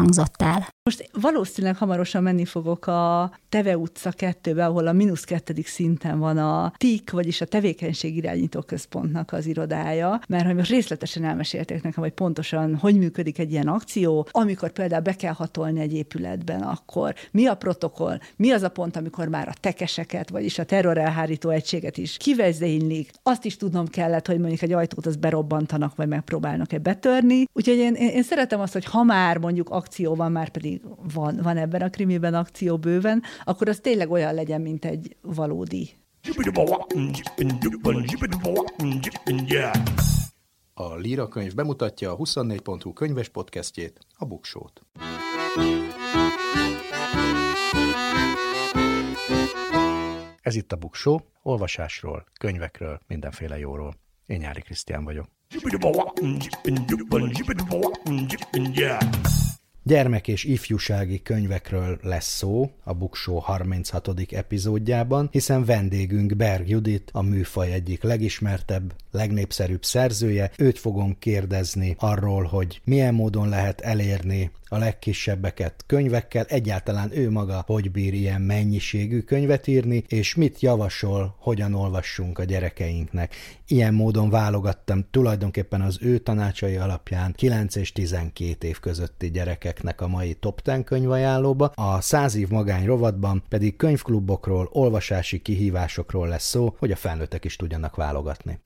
hangzott el. Most valószínűleg hamarosan menni fogok a Teve utca 2-be, ahol a mínusz kettedik szinten van a TIK, vagyis a Tevékenység Irányító Központnak az irodája, mert hogy most részletesen elmesélték nekem, hogy pontosan hogy működik egy ilyen akció, amikor például be kell hatolni egy épületben, akkor mi a protokoll, mi az a pont, amikor már a tekeseket, vagyis a terrorelhárító egységet is kivezénylik. Azt is tudnom kellett, hogy mondjuk egy ajtót az berobbantanak, vagy megpróbálnak-e betörni. Úgyhogy én, én, én szeretem azt, hogy ha már mondjuk akció van, már pedig van, van ebben a krimiben akció bőven, akkor az tényleg olyan legyen, mint egy valódi. A Líra könyv bemutatja a 24.hu könyves podcastjét, a Buksót. Ez itt a Buksó, olvasásról, könyvekről, mindenféle jóról. Én Nyári Krisztián vagyok. Gyermek és ifjúsági könyvekről lesz szó a Buksó 36. epizódjában, hiszen vendégünk Berg Judit, a műfaj egyik legismertebb, legnépszerűbb szerzője. Őt fogom kérdezni arról, hogy milyen módon lehet elérni a legkisebbeket könyvekkel, egyáltalán ő maga hogy bír ilyen mennyiségű könyvet írni, és mit javasol, hogyan olvassunk a gyerekeinknek. Ilyen módon válogattam tulajdonképpen az ő tanácsai alapján 9 és 12 év közötti gyerekeknek a mai top 10 könyvajánlóba, a 100 év magány rovatban pedig könyvklubokról, olvasási kihívásokról lesz szó, hogy a felnőttek is tudjanak válogatni.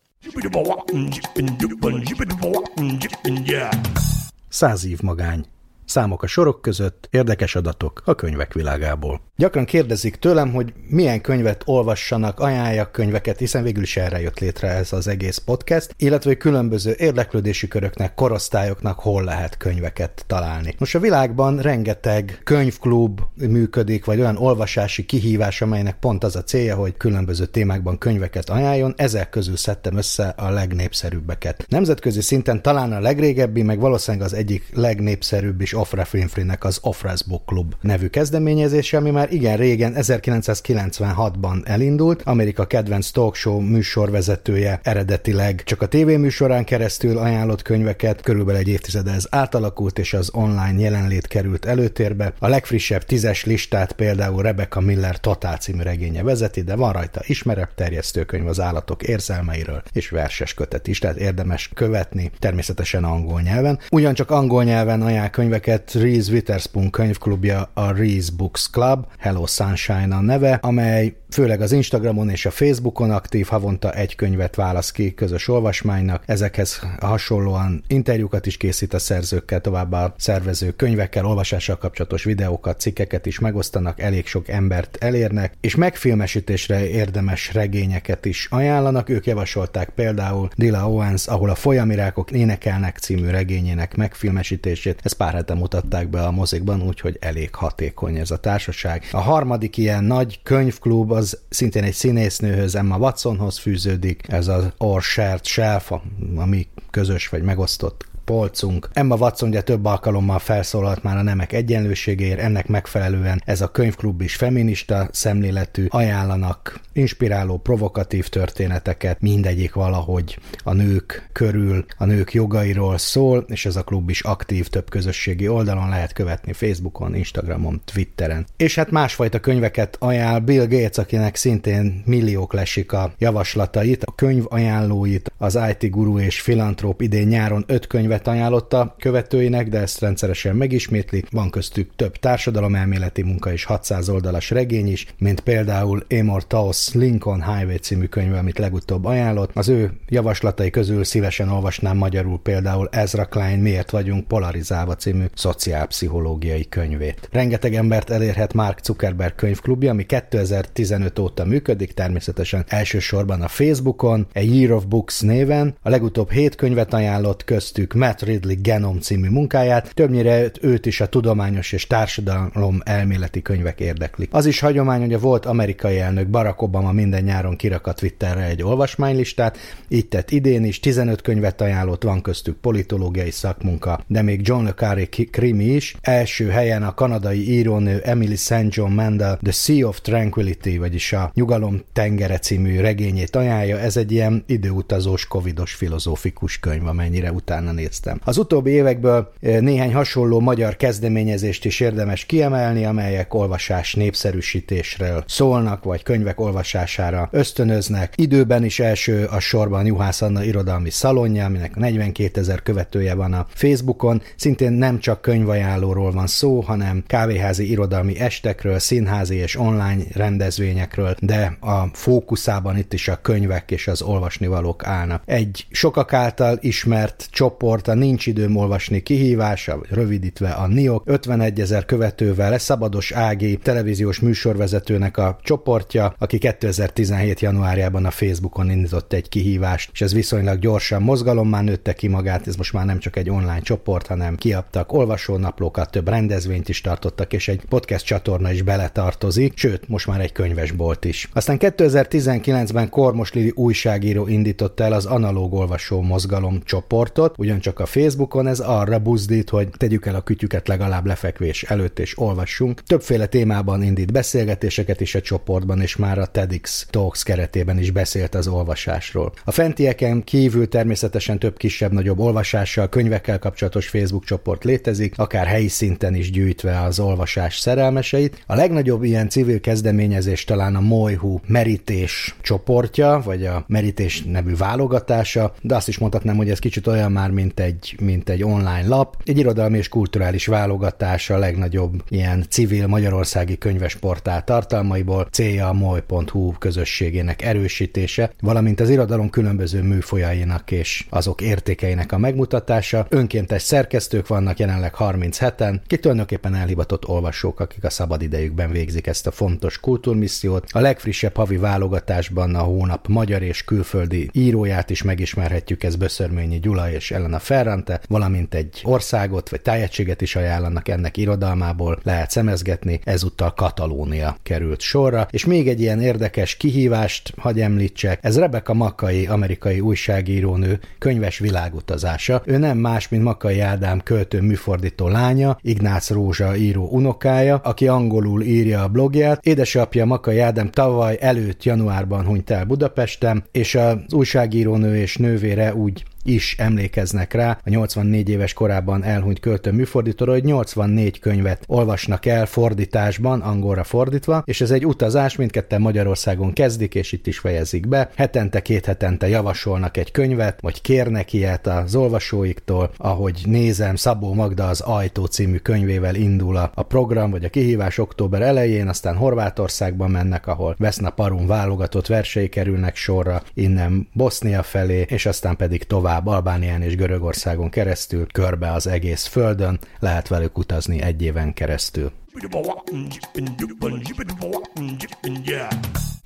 Száz év magány. Számok a sorok között, érdekes adatok a könyvek világából. Gyakran kérdezik tőlem, hogy milyen könyvet olvassanak, ajánljak könyveket, hiszen végül is erre jött létre ez az egész podcast, illetve hogy különböző érdeklődési köröknek, korosztályoknak hol lehet könyveket találni. Most a világban rengeteg könyvklub működik, vagy olyan olvasási kihívás, amelynek pont az a célja, hogy különböző témákban könyveket ajánljon, ezek közül szedtem össze a legnépszerűbbeket. Nemzetközi szinten talán a legrégebbi, meg valószínűleg az egyik legnépszerűbb is Ofra Winfrey-nek az Ofra's Book Club nevű kezdeményezése, ami már igen régen, 1996-ban elindult. Amerika kedvenc talk show műsorvezetője eredetileg csak a tévéműsorán keresztül ajánlott könyveket, körülbelül egy évtizede ez átalakult, és az online jelenlét került előtérbe. A legfrissebb tízes listát például Rebecca Miller Totál című regénye vezeti, de van rajta ismerebb terjesztőkönyv az állatok érzelmeiről, és verses kötet is, tehát érdemes követni, természetesen angol nyelven. Ugyancsak angol nyelven ajánl könyvek könyveket Reese Witherspoon könyvklubja, a Reese Books Club, Hello Sunshine a neve, amely főleg az Instagramon és a Facebookon aktív, havonta egy könyvet válasz ki közös olvasmánynak. Ezekhez hasonlóan interjúkat is készít a szerzőkkel, továbbá a szervező könyvekkel, olvasással kapcsolatos videókat, cikkeket is megosztanak, elég sok embert elérnek, és megfilmesítésre érdemes regényeket is ajánlanak. Ők javasolták például Dilla Owens, ahol a Folyamirákok énekelnek című regényének megfilmesítését. Ezt pár hete mutatták be a mozikban, úgyhogy elég hatékony ez a társaság. A harmadik ilyen nagy könyvklub az szintén egy színésznőhöz, Emma Watsonhoz fűződik, ez az Or Shared Shelf, ami közös vagy megosztott polcunk. Emma Watson ugye több alkalommal felszólalt már a nemek egyenlőségéért, ennek megfelelően ez a könyvklub is feminista szemléletű, ajánlanak inspiráló, provokatív történeteket, mindegyik valahogy a nők körül, a nők jogairól szól, és ez a klub is aktív több közösségi oldalon lehet követni Facebookon, Instagramon, Twitteren. És hát másfajta könyveket ajánl Bill Gates, akinek szintén milliók lesik a javaslatait, a könyv ajánlóit, az IT guru és filantróp idén nyáron öt könyvet könyvet ajánlotta követőinek, de ezt rendszeresen megismétli. Van köztük több társadalomelméleti munka és 600 oldalas regény is, mint például Amor Taos Lincoln Highway című könyve, amit legutóbb ajánlott. Az ő javaslatai közül szívesen olvasnám magyarul például Ezra Klein Miért vagyunk polarizálva című szociálpszichológiai könyvét. Rengeteg embert elérhet Mark Zuckerberg könyvklubja, ami 2015 óta működik, természetesen elsősorban a Facebookon, a Year of Books néven. A legutóbb hét könyvet ajánlott, köztük Matt Ridley Genom című munkáját, többnyire őt is a tudományos és társadalom elméleti könyvek érdeklik. Az is hagyomány, hogy a volt amerikai elnök Barack Obama minden nyáron kirakat Twitterre egy olvasmánylistát, így tett idén is, 15 könyvet ajánlott, van köztük politológiai szakmunka, de még John le Carré krimi is, első helyen a kanadai írónő Emily St. John Mandel The Sea of Tranquility, vagyis a Nyugalom tengere című regényét ajánlja, ez egy ilyen időutazós, covidos filozófikus könyv, amennyire utána néztem. Az utóbbi évekből néhány hasonló magyar kezdeményezést is érdemes kiemelni, amelyek olvasás népszerűsítésről szólnak, vagy könyvek olvasására ösztönöznek. Időben is első a sorban Juhász Anna irodalmi szalonja, aminek 42 ezer követője van a Facebookon. Szintén nem csak könyvajánlóról van szó, hanem kávéházi irodalmi estekről, színházi és online rendezvényekről, de a fókuszában itt is a könyvek és az olvasnivalók állnak. Egy sokak által ismert csoport, a Nincs időm olvasni kihívása, vagy rövidítve a NIOK, 51 ezer követővel, Szabados Ági televíziós műsorvezetőnek a csoportja, aki 2017. januárjában a Facebookon indított egy kihívást, és ez viszonylag gyorsan mozgalommá nőtte ki magát, ez most már nem csak egy online csoport, hanem kiadtak olvasónaplókat, több rendezvényt is tartottak, és egy podcast csatorna is beletartozik, sőt, most már egy könyvesbolt is. Aztán 2019-ben Kormos Lili újságíró indította el az analóg olvasó mozgalom csoportot, ugyancsak a Facebookon ez arra buzdít, hogy tegyük el a kütyüket legalább lefekvés előtt és olvassunk. Többféle témában indít beszélgetéseket is a csoportban, és már a TEDx Talks keretében is beszélt az olvasásról. A fentieken kívül természetesen több kisebb-nagyobb olvasással, könyvekkel kapcsolatos Facebook csoport létezik, akár helyi szinten is gyűjtve az olvasás szerelmeseit. A legnagyobb ilyen civil kezdeményezés talán a Mojhu merítés csoportja, vagy a merítés nevű válogatása, de azt is mondhatnám, hogy ez kicsit olyan már, mint egy, mint egy online lap, egy irodalmi és kulturális válogatása a legnagyobb ilyen civil magyarországi könyvesportál tartalmaiból, célja a moly.hu közösségének erősítése, valamint az irodalom különböző műfolyainak és azok értékeinek a megmutatása. Önkéntes szerkesztők vannak jelenleg 37-en, ki tulajdonképpen elhivatott olvasók, akik a szabadidejükben végzik ezt a fontos kultúrmissziót. A legfrissebb havi válogatásban a hónap magyar és külföldi íróját is megismerhetjük, ez Böszörményi Gyula és Elena Ferrante, valamint egy országot vagy tájegységet is ajánlanak ennek irodalmából, lehet szemezgetni, ezúttal Katalónia került sorra, és még egy ilyen érdekes kihívást hagy említsek, ez Rebecca Makai, amerikai újságírónő könyves világutazása. Ő nem más, mint Makai Ádám költő műfordító lánya, Ignác Rózsa író unokája, aki angolul írja a blogját. Édesapja Makai Ádám tavaly előtt januárban hunyt el Budapesten, és az újságírónő és nővére úgy is emlékeznek rá a 84 éves korában elhunyt költő műfordítóra, hogy 84 könyvet olvasnak el fordításban, angolra fordítva, és ez egy utazás, mindketten Magyarországon kezdik, és itt is fejezik be. Hetente, két hetente javasolnak egy könyvet, vagy kérnek ilyet az olvasóiktól, ahogy nézem, Szabó Magda az Ajtó című könyvével indul a, program, vagy a kihívás október elején, aztán Horvátországban mennek, ahol Veszna Parun válogatott versei kerülnek sorra, innen Bosznia felé, és aztán pedig tovább tovább Albánián és Görögországon keresztül, körbe az egész földön, lehet velük utazni egy éven keresztül.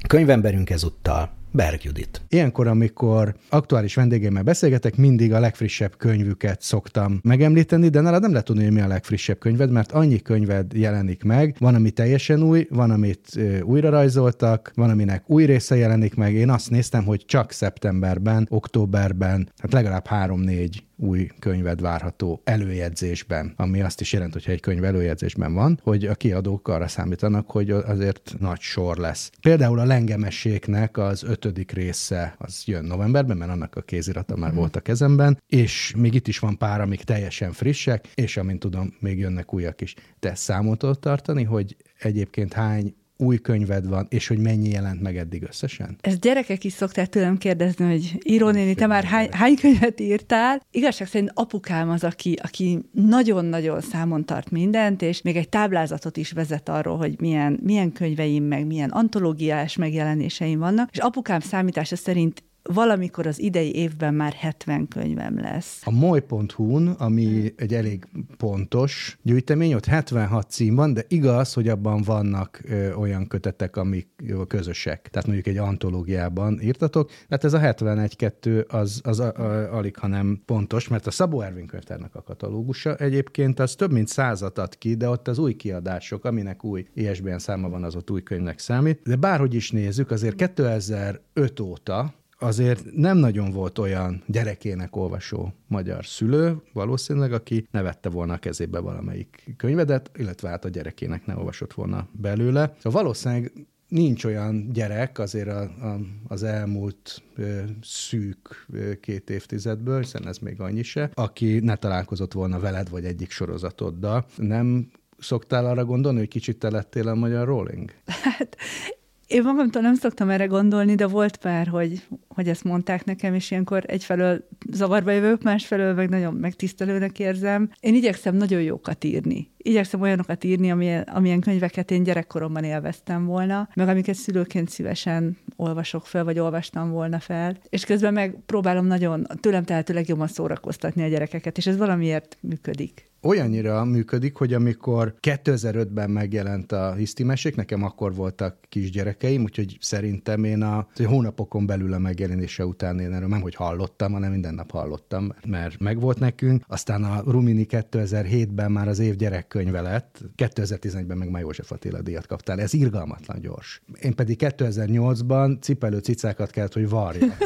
Könyvemberünk ezúttal Berg Judit. Ilyenkor, amikor aktuális vendégemmel beszélgetek, mindig a legfrissebb könyvüket szoktam megemlíteni, de nálad nem lehet tudni, hogy mi a legfrissebb könyved, mert annyi könyved jelenik meg, van, ami teljesen új, van, amit újra rajzoltak, van, aminek új része jelenik meg. Én azt néztem, hogy csak szeptemberben, októberben, hát legalább három-négy új könyved várható előjegyzésben, ami azt is jelent, hogyha egy könyv előjegyzésben van, hogy a kiadók arra számítanak, hogy azért nagy sor lesz. Például a lengemességnek az ötödik része az jön novemberben, mert annak a kézirata már mm. volt a kezemben, és még itt is van pár, amik teljesen frissek, és amint tudom, még jönnek újak is. Te számot tartani, hogy egyébként hány új könyved van, és hogy mennyi jelent meg eddig összesen? Ezt gyerekek is szokták tőlem kérdezni, hogy írónéni, te már hány, hány könyvet írtál? Igazság szerint apukám az, aki, aki nagyon-nagyon számon tart mindent, és még egy táblázatot is vezet arról, hogy milyen, milyen könyveim, meg milyen antológiás megjelenéseim vannak, és apukám számítása szerint valamikor az idei évben már 70 könyvem lesz. A moly.hu-n, ami egy elég pontos gyűjtemény, ott 76 cím van, de igaz, hogy abban vannak ö, olyan kötetek, amik ö, közösek. Tehát mondjuk egy antológiában írtatok. Hát ez a 71-2 az, az a, a, alig, hanem pontos, mert a Szabó Ervin könyvtárnak a katalógusa egyébként az több mint százat ad ki, de ott az új kiadások, aminek új ISBN száma van, az ott új könyvnek számít. De bárhogy is nézzük, azért 2005 óta azért nem nagyon volt olyan gyerekének olvasó magyar szülő, valószínűleg, aki ne vette volna a kezébe valamelyik könyvedet, illetve hát a gyerekének ne olvasott volna belőle. Szóval valószínűleg nincs olyan gyerek azért a, a, az elmúlt ö, szűk ö, két évtizedből, hiszen ez még annyi se, aki ne találkozott volna veled vagy egyik sorozatoddal. Nem szoktál arra gondolni, hogy kicsit te lettél a magyar Rolling? Hát én magamtól nem szoktam erre gondolni, de volt pár, hogy, hogy ezt mondták nekem, és ilyenkor egyfelől zavarba jövök, másfelől meg nagyon megtisztelőnek érzem. Én igyekszem nagyon jókat írni. Igyekszem olyanokat írni, amilyen, amilyen könyveket én gyerekkoromban élveztem volna, meg amiket szülőként szívesen olvasok fel, vagy olvastam volna fel. És közben meg próbálom nagyon, tőlem tehetőleg jobban szórakoztatni a gyerekeket, és ez valamiért működik olyannyira működik, hogy amikor 2005-ben megjelent a hisztimesék, nekem akkor voltak kisgyerekeim, úgyhogy szerintem én a hogy hónapokon belül a megjelenése után én erről nem, hogy hallottam, hanem minden nap hallottam, mert megvolt nekünk. Aztán a Rumini 2007-ben már az év gyerekkönyve lett, 2011-ben meg már József Attila díjat kaptál. Ez irgalmatlan gyors. Én pedig 2008-ban cipelő cicákat kellett, hogy varja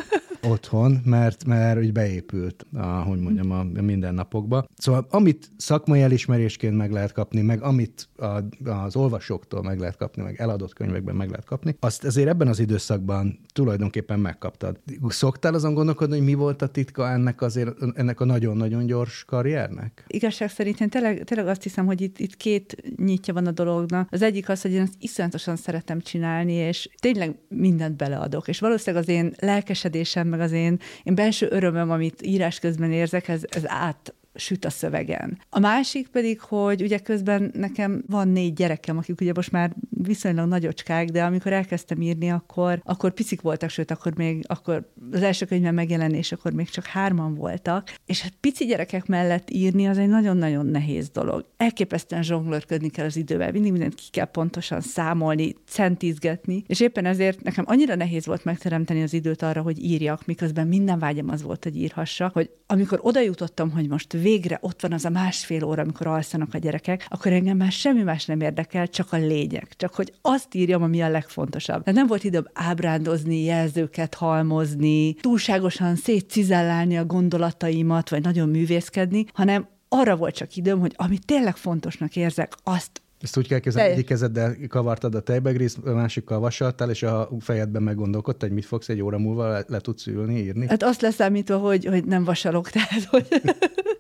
otthon, mert, mert úgy beépült, a, hogy mondjam, a mindennapokba. Szóval amit szakmai elismerésként meg lehet kapni, meg amit a, az olvasóktól meg lehet kapni, meg eladott könyvekben meg lehet kapni, azt ezért ebben az időszakban tulajdonképpen megkaptad. Szoktál azon gondolkodni, hogy mi volt a titka ennek azért, ennek a nagyon-nagyon gyors karriernek? Igazság szerint én tényleg, tényleg azt hiszem, hogy itt, itt két nyitja van a dolognak. Az egyik az, hogy én ezt iszonyatosan szeretem csinálni, és tényleg mindent beleadok. És valószínűleg az én lelkesedésem meg az én, én belső örömöm, amit írás közben érzek, ez, ez át süt a szövegen. A másik pedig, hogy ugye közben nekem van négy gyerekem, akik ugye most már viszonylag nagyocskák, de amikor elkezdtem írni, akkor, akkor picik voltak, sőt, akkor még akkor az első könyvem megjelenés, akkor még csak hárman voltak, és hát pici gyerekek mellett írni az egy nagyon-nagyon nehéz dolog. Elképesztően zsonglőrködni kell az idővel, mindig mindent ki kell pontosan számolni, centizgetni, és éppen ezért nekem annyira nehéz volt megteremteni az időt arra, hogy írjak, miközben minden vágyam az volt, hogy írhassak, hogy amikor oda jutottam, hogy most végre ott van az a másfél óra, amikor alszanak a gyerekek, akkor engem már semmi más nem érdekel, csak a lényeg, csak hogy azt írjam, ami a legfontosabb. Tehát nem volt időm ábrándozni, jelzőket halmozni, túlságosan szétcizellálni a gondolataimat, vagy nagyon művészkedni, hanem arra volt csak időm, hogy amit tényleg fontosnak érzek, azt ezt úgy kell kezdeni, egyik kezeddel kavartad a tejbegrízt, a másikkal vasaltál, és a fejedben meggondolkodtál, hogy mit fogsz egy óra múlva le, le tudsz ülni, írni? Hát azt leszámítva, hogy, hogy nem vasalok, tehát hogy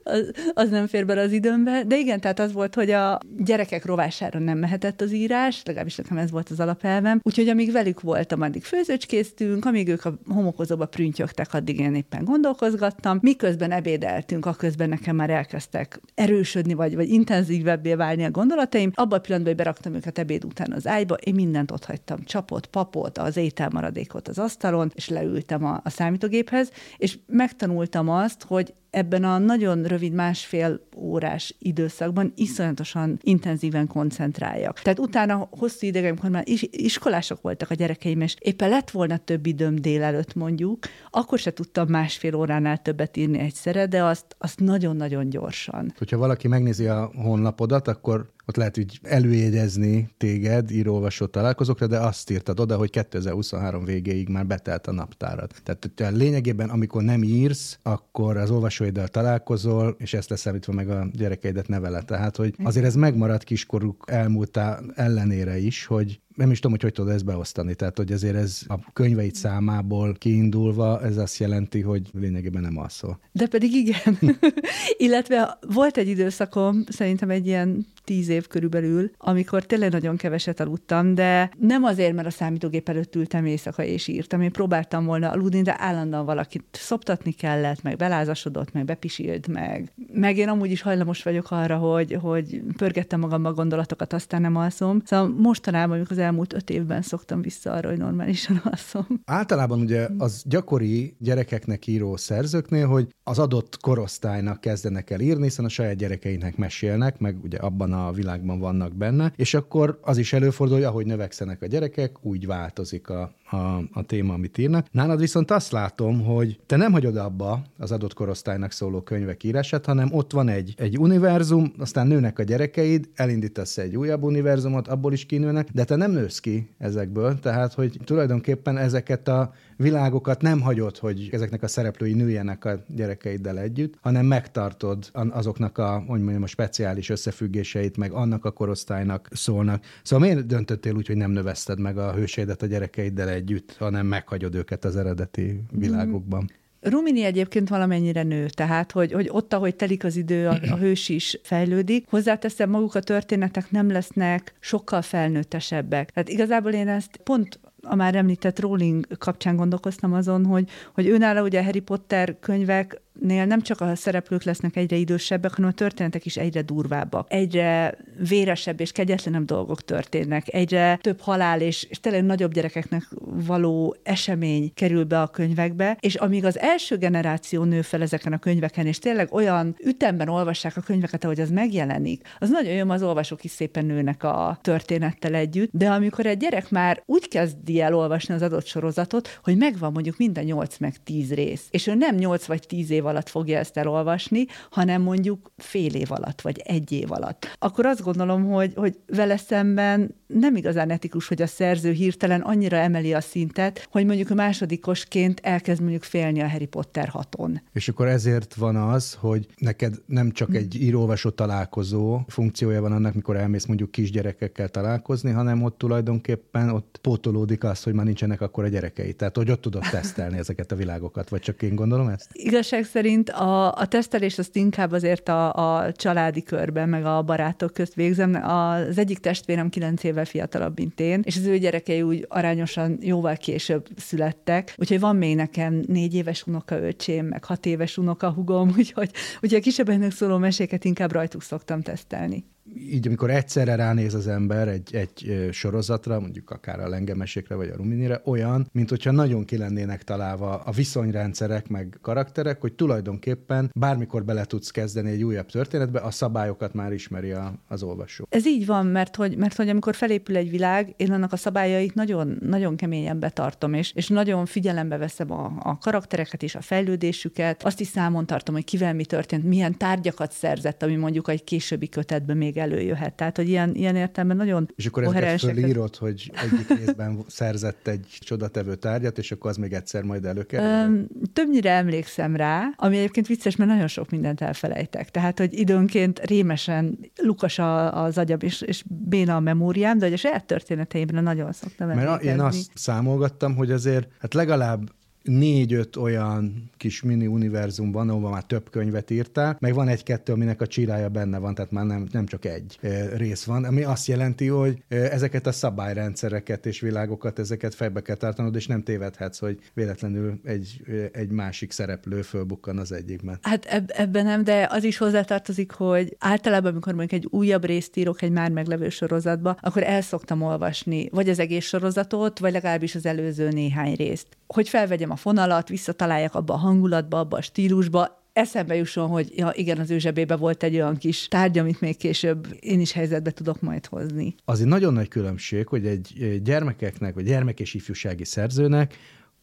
az, az nem fér bele az időmbe. De igen, tehát az volt, hogy a gyerekek rovására nem mehetett az írás, legalábbis nekem ez volt az alapelvem. Úgyhogy amíg velük voltam, addig főzőcskéztünk, amíg ők a homokozóba prüntjögtek, addig én éppen gondolkozgattam. Miközben ebédeltünk, akközben nekem már elkezdtek erősödni, vagy, vagy intenzívebbé válni a gondolataim. Abban a pillanatban, hogy beraktam őket ebéd után az ágyba, én mindent ott hagytam. Csapot, papot, az ételmaradékot az asztalon, és leültem a, a számítógéphez, és megtanultam azt, hogy ebben a nagyon rövid másfél órás időszakban iszonyatosan intenzíven koncentráljak. Tehát utána hosszú ideig, amikor már is, iskolások voltak a gyerekeim, és éppen lett volna több időm délelőtt mondjuk, akkor se tudtam másfél óránál többet írni egyszerre, de azt, azt nagyon-nagyon gyorsan. Hogyha valaki megnézi a honlapodat, akkor ott lehet úgy előjegyezni téged írólvasó találkozókra, de azt írtad oda, hogy 2023 végéig már betelt a naptárad. Tehát te lényegében, amikor nem írsz, akkor az olvasóiddal találkozol, és ezt leszámítva meg a gyerekeidet nevele. Tehát, hogy azért ez megmaradt kiskoruk elmúltá ellenére is, hogy nem is tudom, hogy hogy tudod ezt beosztani. Tehát, hogy azért ez a könyveit számából kiindulva, ez azt jelenti, hogy lényegében nem alszol. De pedig igen. Illetve volt egy időszakom, szerintem egy ilyen tíz év körülbelül, amikor tényleg nagyon keveset aludtam, de nem azért, mert a számítógép előtt ültem éjszaka és írtam. Én próbáltam volna aludni, de állandóan valakit szoptatni kellett, meg belázasodott, meg bepisilt, meg. Meg én amúgy is hajlamos vagyok arra, hogy, hogy pörgettem magam a gondolatokat, aztán nem alszom. Szóval mostanában, amikor az elmúlt öt évben szoktam vissza arra, hogy normálisan alszom. Általában ugye az gyakori gyerekeknek író szerzőknél, hogy az adott korosztálynak kezdenek el írni, hiszen a saját gyerekeinek mesélnek, meg ugye abban a világban vannak benne, és akkor az is előfordul, hogy ahogy növekszenek a gyerekek, úgy változik a, a, a téma, amit írnak. Nálad viszont azt látom, hogy te nem hagyod abba az adott korosztálynak szóló könyvek írását, hanem ott van egy, egy univerzum, aztán nőnek a gyerekeid, elindítasz egy újabb univerzumot, abból is kinőnek, de te nem nősz ki ezekből, tehát hogy tulajdonképpen ezeket a világokat nem hagyod, hogy ezeknek a szereplői nőjenek a gyerekeiddel együtt, hanem megtartod azoknak a, hogy mondjam, a speciális összefüggéseit, meg annak a korosztálynak szólnak. Szóval miért döntöttél úgy, hogy nem növeszted meg a hősédet a gyerekeiddel együtt, hanem meghagyod őket az eredeti világokban? Rumini egyébként valamennyire nő, tehát hogy, hogy ott, ahogy telik az idő, a, a hős is fejlődik. Hozzáteszem, maguk a történetek nem lesznek sokkal felnőttesebbek. Tehát igazából én ezt pont a már említett Rowling kapcsán gondolkoztam azon, hogy, hogy őnála ugye a Harry Potter könyvek nél nem csak a szereplők lesznek egyre idősebbek, hanem a történetek is egyre durvábbak. Egyre véresebb és kegyetlenebb dolgok történnek, egyre több halál és, és tényleg nagyobb gyerekeknek való esemény kerül be a könyvekbe, és amíg az első generáció nő fel ezeken a könyveken, és tényleg olyan ütemben olvassák a könyveket, ahogy az megjelenik, az nagyon jó, az olvasók is szépen nőnek a történettel együtt, de amikor egy gyerek már úgy kezdi el olvasni az adott sorozatot, hogy megvan mondjuk minden 8 meg 10 rész, és ő nem 8 vagy 10 év alatt fogja ezt elolvasni, hanem mondjuk fél év alatt, vagy egy év alatt. Akkor azt gondolom, hogy, hogy vele szemben nem igazán etikus, hogy a szerző hirtelen annyira emeli a szintet, hogy mondjuk a másodikosként elkezd mondjuk félni a Harry Potter haton. És akkor ezért van az, hogy neked nem csak egy írólvasó találkozó funkciója van annak, mikor elmész mondjuk kisgyerekekkel találkozni, hanem ott tulajdonképpen ott pótolódik az, hogy már nincsenek akkor a gyerekei. Tehát, hogy ott tudod tesztelni ezeket a világokat, vagy csak én gondolom ezt? Igazság szerint a, a tesztelés azt inkább azért a, a családi körben, meg a barátok közt végzem. Az egyik testvérem kilenc évvel fiatalabb, mint én, és az ő gyerekei úgy arányosan jóval később születtek, úgyhogy van még nekem négy éves unoka öcsém, meg hat éves unoka hugom, úgyhogy, úgyhogy a kisebbeknek szóló meséket inkább rajtuk szoktam tesztelni így amikor egyszerre ránéz az ember egy, egy sorozatra, mondjuk akár a lengemesékre vagy a ruminire, olyan, mint hogyha nagyon ki lennének találva a viszonyrendszerek meg karakterek, hogy tulajdonképpen bármikor bele tudsz kezdeni egy újabb történetbe, a szabályokat már ismeri a, az olvasó. Ez így van, mert hogy, mert hogy amikor felépül egy világ, én annak a szabályait nagyon, nagyon keményen betartom, és, és nagyon figyelembe veszem a, a karaktereket és a fejlődésüket, azt is számon tartom, hogy kivel mi történt, milyen tárgyakat szerzett, ami mondjuk egy későbbi kötetben még előjöhet. Tehát, hogy ilyen, ilyen értelemben nagyon És akkor ezeket fölírod, hogy egyik részben szerzett egy csodatevő tárgyat, és akkor az még egyszer majd előkerül? Többnyire emlékszem rá, ami egyébként vicces, mert nagyon sok mindent elfelejtek. Tehát, hogy időnként rémesen lukas az agyam, és, és béna a memóriám, de hogy a saját történeteimre nagyon szoktam emlékezni. Mert én azt számolgattam, hogy azért hát legalább négy-öt olyan kis mini univerzum van, ahol már több könyvet írtál, meg van egy-kettő, aminek a csirája benne van, tehát már nem, nem csak egy rész van, ami azt jelenti, hogy ezeket a szabályrendszereket és világokat, ezeket fejbe kell tartanod, és nem tévedhetsz, hogy véletlenül egy, egy másik szereplő fölbukkan az egyikben. Hát eb- ebben nem, de az is hozzátartozik, hogy általában, amikor mondjuk egy újabb részt írok egy már meglevő sorozatba, akkor el szoktam olvasni vagy az egész sorozatot, vagy legalábbis az előző néhány részt. Hogy felvegyem a fonalat, visszataláljak abba a hangulatba, abba a stílusba, eszembe jusson, hogy ja, igen, az ő zsebébe volt egy olyan kis tárgy, amit még később én is helyzetbe tudok majd hozni. Az egy nagyon nagy különbség, hogy egy gyermekeknek, vagy gyermek és ifjúsági szerzőnek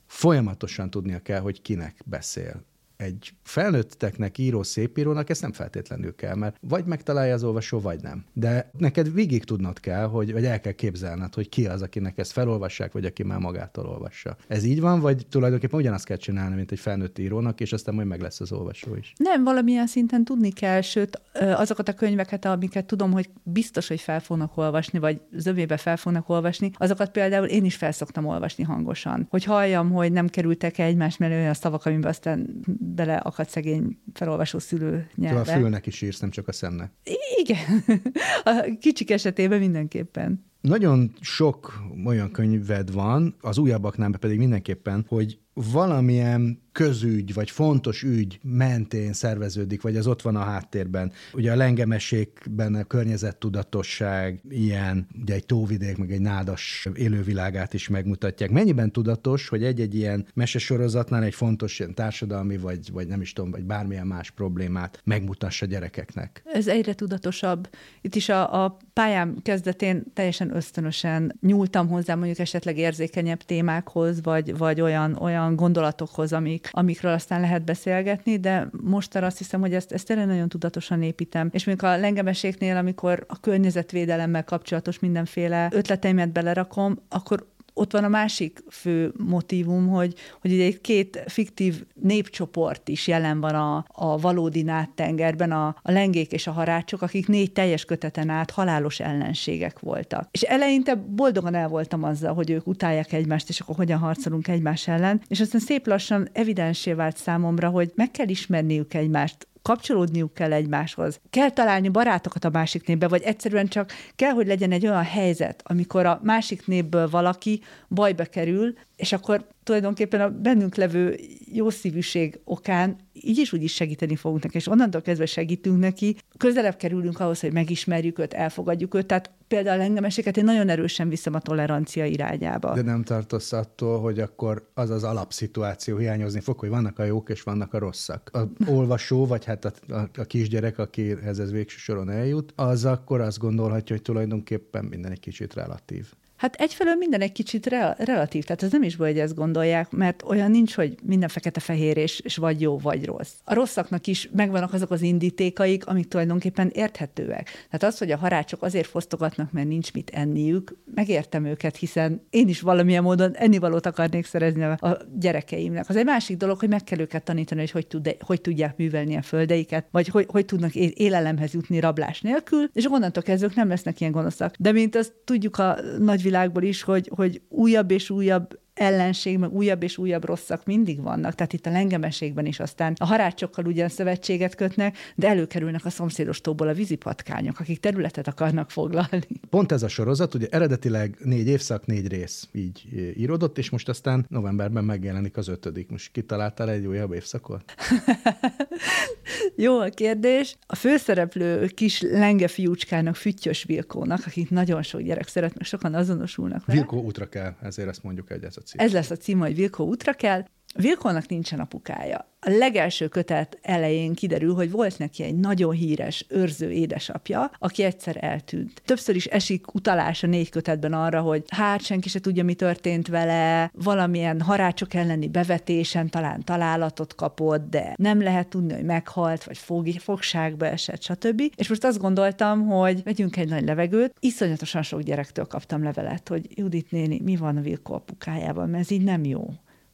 folyamatosan tudnia kell, hogy kinek beszél egy felnőtteknek író szépírónak ezt nem feltétlenül kell, mert vagy megtalálja az olvasó, vagy nem. De neked végig tudnod kell, hogy, vagy el kell képzelned, hogy ki az, akinek ezt felolvassák, vagy aki már magától olvassa. Ez így van, vagy tulajdonképpen ugyanazt kell csinálni, mint egy felnőtt írónak, és aztán majd meg lesz az olvasó is. Nem, valamilyen szinten tudni kell, sőt, azokat a könyveket, amiket tudom, hogy biztos, hogy fel fognak olvasni, vagy zövébe fel fognak olvasni, azokat például én is felszoktam olvasni hangosan. Hogy halljam, hogy nem kerültek -e egymás mellé olyan szavak, amiben aztán bele akad szegény felolvasó szülő nyelve. a fülnek is írsz, nem csak a szemnek. Igen. A kicsik esetében mindenképpen. Nagyon sok olyan könyved van, az újabbaknál pedig mindenképpen, hogy valamilyen közügy, vagy fontos ügy mentén szerveződik, vagy az ott van a háttérben. Ugye a lengemesékben a környezettudatosság ilyen, ugye egy tóvidék, meg egy nádas élővilágát is megmutatják. Mennyiben tudatos, hogy egy-egy ilyen mesesorozatnál egy fontos ilyen társadalmi, vagy, vagy nem is tudom, vagy bármilyen más problémát megmutassa gyerekeknek? Ez egyre tudatosabb. Itt is a, a pályám kezdetén teljesen ösztönösen nyúltam hozzá mondjuk esetleg érzékenyebb témákhoz, vagy, vagy olyan, olyan gondolatokhoz, amik amikről aztán lehet beszélgetni, de most azt hiszem, hogy ezt, ezt tényleg nagyon tudatosan építem. És mondjuk a lengemeséknél, amikor a környezetvédelemmel kapcsolatos mindenféle ötleteimet belerakom, akkor ott van a másik fő motivum, hogy, hogy ugye egy két fiktív népcsoport is jelen van a, a valódi náttengerben, a, a lengék és a harácsok, akik négy teljes köteten át halálos ellenségek voltak. És eleinte boldogan el voltam azzal, hogy ők utálják egymást, és akkor hogyan harcolunk egymás ellen, és aztán szép lassan evidensé vált számomra, hogy meg kell ismerniük egymást, kapcsolódniuk kell egymáshoz. Kell találni barátokat a másik népbe, vagy egyszerűen csak kell, hogy legyen egy olyan helyzet, amikor a másik népből valaki bajba kerül, és akkor tulajdonképpen a bennünk levő jó szívűség okán így is úgy is segíteni fogunk neki, és onnantól kezdve segítünk neki, közelebb kerülünk ahhoz, hogy megismerjük őt, elfogadjuk őt, tehát például engemeséket én nagyon erősen viszem a tolerancia irányába. De nem tartasz attól, hogy akkor az az alapszituáció hiányozni fog, hogy vannak a jók és vannak a rosszak. A olvasó, vagy hát a, a, a kisgyerek, akihez ez végső soron eljut, az akkor azt gondolhatja, hogy tulajdonképpen minden egy kicsit relatív. Hát egyfelől minden egy kicsit re- relatív, tehát ez nem is baj, hogy ezt gondolják, mert olyan nincs, hogy minden fekete-fehér és, és vagy jó, vagy rossz. A rosszaknak is megvannak azok az indítékaik, amik tulajdonképpen érthetőek. Tehát az, hogy a harácsok azért fosztogatnak, mert nincs mit enniük, megértem őket, hiszen én is valamilyen módon ennivalót akarnék szerezni a gyerekeimnek. Az egy másik dolog, hogy meg kell őket tanítani, hogy hogy, tud, hogy tudják művelni a földeiket, vagy hogy, hogy tudnak élelemhez jutni rablás nélkül, és onnantól kezdve nem lesznek ilyen gonoszak. De mint azt tudjuk a nagy világból is, hogy, hogy újabb és újabb ellenség, meg újabb és újabb rosszak mindig vannak. Tehát itt a lengemeségben is aztán a harácsokkal ugyan szövetséget kötnek, de előkerülnek a szomszédos tóból a vízipatkányok, akik területet akarnak foglalni. Pont ez a sorozat, ugye eredetileg négy évszak, négy rész így íródott, és most aztán novemberben megjelenik az ötödik. Most kitaláltál egy újabb évszakot? Jó a kérdés. A főszereplő kis lenge fiúcskának, Füttyös Vilkónak, akit nagyon sok gyerek szeret, meg sokan azonosulnak vele. Vilkó útra kell, ezért ezt mondjuk egy ez a cím. Ez lesz a cím, hogy Vilkó útra kell. Vilkónak nincsen apukája. A legelső kötet elején kiderül, hogy volt neki egy nagyon híres őrző édesapja, aki egyszer eltűnt. Többször is esik utalás a négy kötetben arra, hogy hát senki se tudja, mi történt vele, valamilyen harácsok elleni bevetésen talán találatot kapott, de nem lehet tudni, hogy meghalt, vagy fog, fogságba esett, stb. És most azt gondoltam, hogy vegyünk egy nagy levegőt. Iszonyatosan sok gyerektől kaptam levelet, hogy Judit néni, mi van a Vilko apukájában, mert ez így nem jó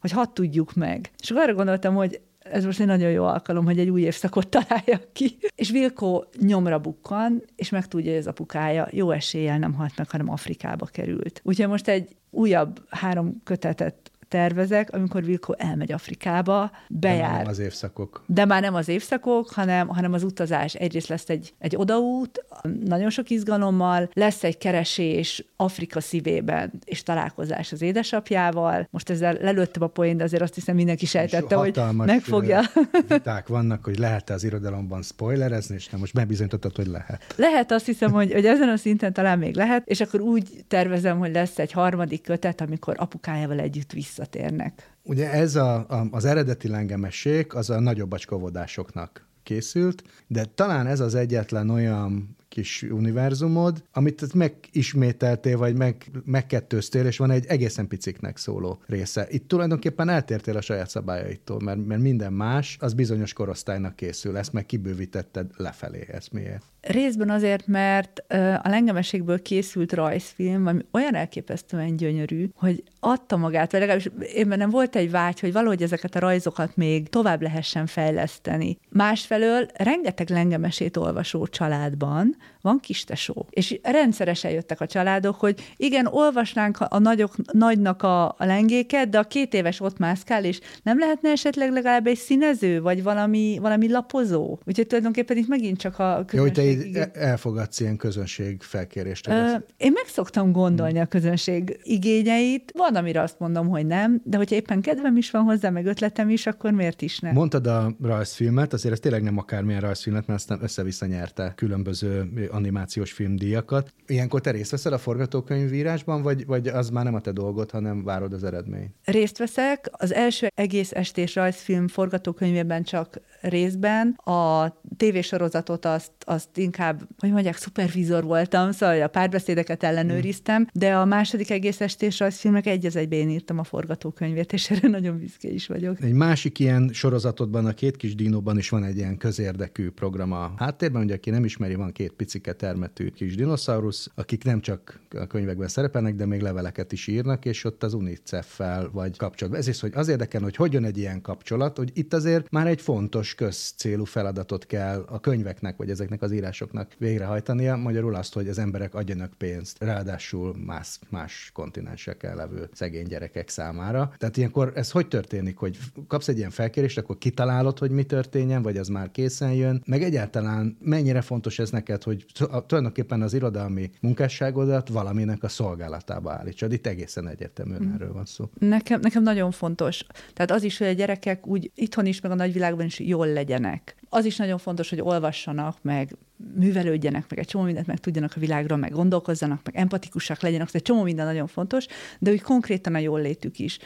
hogy hadd tudjuk meg. És arra gondoltam, hogy ez most egy nagyon jó alkalom, hogy egy új évszakot találjak ki. És Vilko nyomra bukkan, és megtudja, hogy az apukája jó eséllyel nem halt meg, hanem Afrikába került. Úgyhogy most egy újabb három kötetet tervezek, amikor Vilko elmegy Afrikába, bejár. De már nem az évszakok. De már nem az évszakok, hanem, hanem az utazás. Egyrészt lesz egy, egy odaút, nagyon sok izgalommal, lesz egy keresés Afrika szívében, és találkozás az édesapjával. Most ezzel lelőttem a poén, de azért azt hiszem mindenki sejtette, hogy megfogja. viták vannak, hogy lehet-e az irodalomban spoilerezni, és nem most bebizonyítottad, hogy lehet. Lehet, azt hiszem, hogy, hogy ezen a szinten talán még lehet, és akkor úgy tervezem, hogy lesz egy harmadik kötet, amikor apukájával együtt vissza visszatérnek. Ugye ez a, a, az eredeti lengemesség, az a nagyobb acskovodásoknak készült, de talán ez az egyetlen olyan kis univerzumod, amit megismételtél, vagy meg, megkettőztél, és van egy egészen piciknek szóló része. Itt tulajdonképpen eltértél a saját szabályaitól, mert, mert minden más, az bizonyos korosztálynak készül, ezt meg kibővítetted lefelé, ezt miért? Részben azért, mert a lengemeségből készült rajzfilm, ami olyan elképesztően gyönyörű, hogy adta magát, vagy legalábbis én bennem volt egy vágy, hogy valahogy ezeket a rajzokat még tovább lehessen fejleszteni. Másfelől rengeteg lengemesét olvasó családban van kistesó. És rendszeresen jöttek a családok, hogy igen, olvasnánk a nagyok, nagynak a, a lengéket, de a két éves ott mászkál, és nem lehetne esetleg legalább egy színező, vagy valami, valami lapozó? Úgyhogy tulajdonképpen itt megint csak a Jó, hogy te elfogadsz ilyen közönség felkérést? Ö, én meg szoktam gondolni a közönség igényeit. Van, amire azt mondom, hogy nem, de hogyha éppen kedvem is van hozzá, meg ötletem is, akkor miért is nem? Mondtad a rajzfilmet, azért ez tényleg nem akármilyen rajzfilmet, mert aztán össze-vissza nyerte különböző animációs filmdíjakat. Ilyenkor te részt veszel a forgatókönyvírásban, vagy, vagy az már nem a te dolgod, hanem várod az eredményt? Részt veszek. Az első egész estés rajzfilm forgatókönyvében csak részben. A tévésorozatot azt, azt inkább, hogy mondják, szupervizor voltam, szóval a párbeszédeket ellenőriztem, de a második egész estés rajzfilmek egy az egyben írtam a forgatókönyvét, és erre nagyon büszke is vagyok. Egy másik ilyen sorozatodban, a két kis dinóban is van egy ilyen közérdekű program a háttérben, ugye aki nem ismeri, van két picike termetű kis dinoszaurusz, akik nem csak a könyvekben szerepelnek, de még leveleket is írnak, és ott az UNICEF-fel vagy kapcsolatban. Ez is, hogy az érdekel, hogy hogyan egy ilyen kapcsolat, hogy itt azért már egy fontos közcélú feladatot kell a könyveknek, vagy ezeknek az írásoknak végrehajtania, magyarul azt, hogy az emberek adjanak pénzt, ráadásul más, más kontinenseken levő szegény gyerekek számára. Tehát ilyenkor ez hogy történik, hogy kapsz egy ilyen felkérést, akkor kitalálod, hogy mi történjen, vagy az már készen jön, meg egyáltalán mennyire fontos ez neked, hogy tulajdonképpen az irodalmi munkásságodat valaminek a szolgálatába állítsad. Itt egészen egyértelműen mm. erről van szó. Nekem, nekem nagyon fontos. Tehát az is, hogy a gyerekek úgy itthon is, meg a nagyvilágban is jól legyenek. Az is nagyon fontos, hogy olvassanak, meg művelődjenek, meg egy csomó mindent meg tudjanak a világról, meg gondolkozzanak, meg empatikusak legyenek, egy csomó minden nagyon fontos, de úgy konkrétan a jól létük is.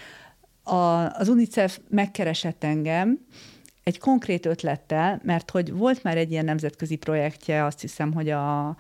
A, az UNICEF megkeresett engem, egy konkrét ötlettel, mert hogy volt már egy ilyen nemzetközi projektje, azt hiszem, hogy a